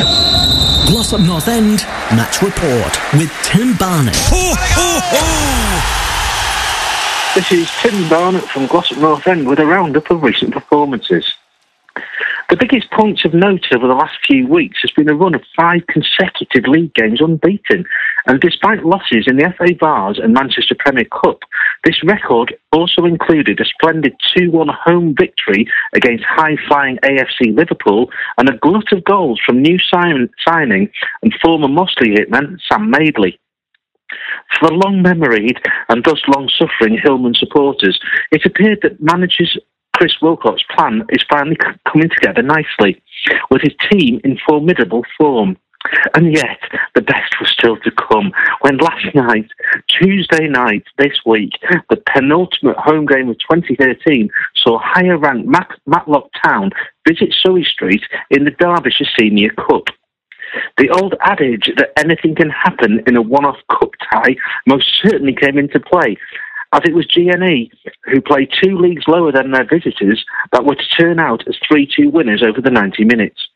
Glossop North End Match Report with Tim Barnett. This is Tim Barnett from Glossop North End with a roundup of recent performances. The biggest points of note over the last few weeks has been a run of five consecutive league games unbeaten. And despite losses in the FA Vase and Manchester Premier Cup, this record also included a splendid 2 1 home victory against high flying AFC Liverpool and a glut of goals from new signing and former Mossley hitman Sam Madeley. For the long memoried and thus long suffering Hillman supporters, it appeared that managers Chris Willcock's plan is finally coming together nicely, with his team in formidable form. And yet, the best was still to come when last night, Tuesday night this week, the penultimate home game of 2013 saw higher ranked Mat- Matlock Town visit Surrey Street in the Derbyshire Senior Cup. The old adage that anything can happen in a one off cup tie most certainly came into play as it was GNE, who played two leagues lower than their visitors, that were to turn out as 3 2 winners over the 90 minutes.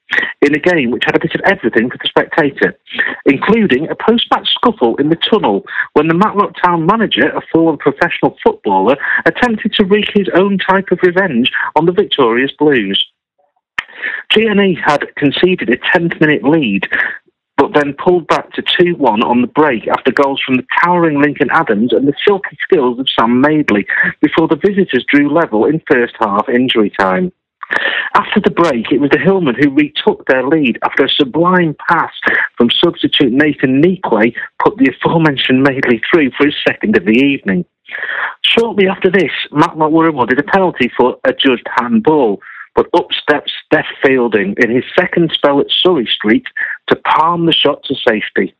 In a game which had a bit of everything for the spectator, including a post match scuffle in the tunnel when the Matlock Town manager, a former professional footballer, attempted to wreak his own type of revenge on the victorious Blues. GNE had conceded a 10th minute lead but then pulled back to 2 1 on the break after goals from the towering Lincoln Adams and the silky skills of Sam Madeley before the visitors drew level in first half injury time. After the break, it was the Hillmen who retook their lead after a sublime pass from substitute Nathan Nikwe put the aforementioned Madeley through for his second of the evening. Shortly after this, Matlock were awarded a penalty for a judged handball, but up steps Steph Fielding in his second spell at Surrey Street to palm the shot to safety.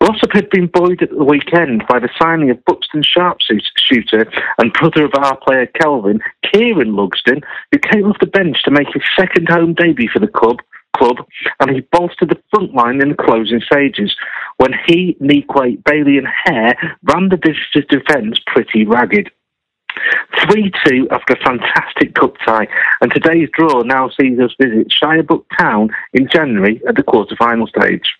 Glossop had been buoyed at the weekend by the signing of Buxton sharpshooter and brother of our player Kelvin, Kieran Lugsden, who came off the bench to make his second home debut for the club, club and he bolstered the front line in the closing stages when he, Nikwe, Bailey and Hare ran the visitors' defence pretty ragged. 3 2 after a fantastic cup tie, and today's draw now sees us visit Shirebrook Town in January at the quarter final stage.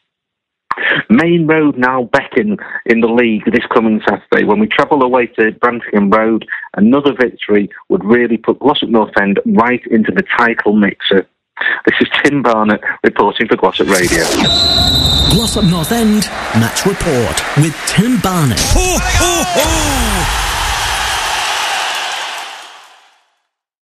Maine Road now beckon in the league this coming Saturday. When we travel away to Brantingham Road, another victory would really put Glossop North End right into the title mixer. This is Tim Barnett reporting for Glossop Radio. Glossop North End Match Report with Tim Barnett.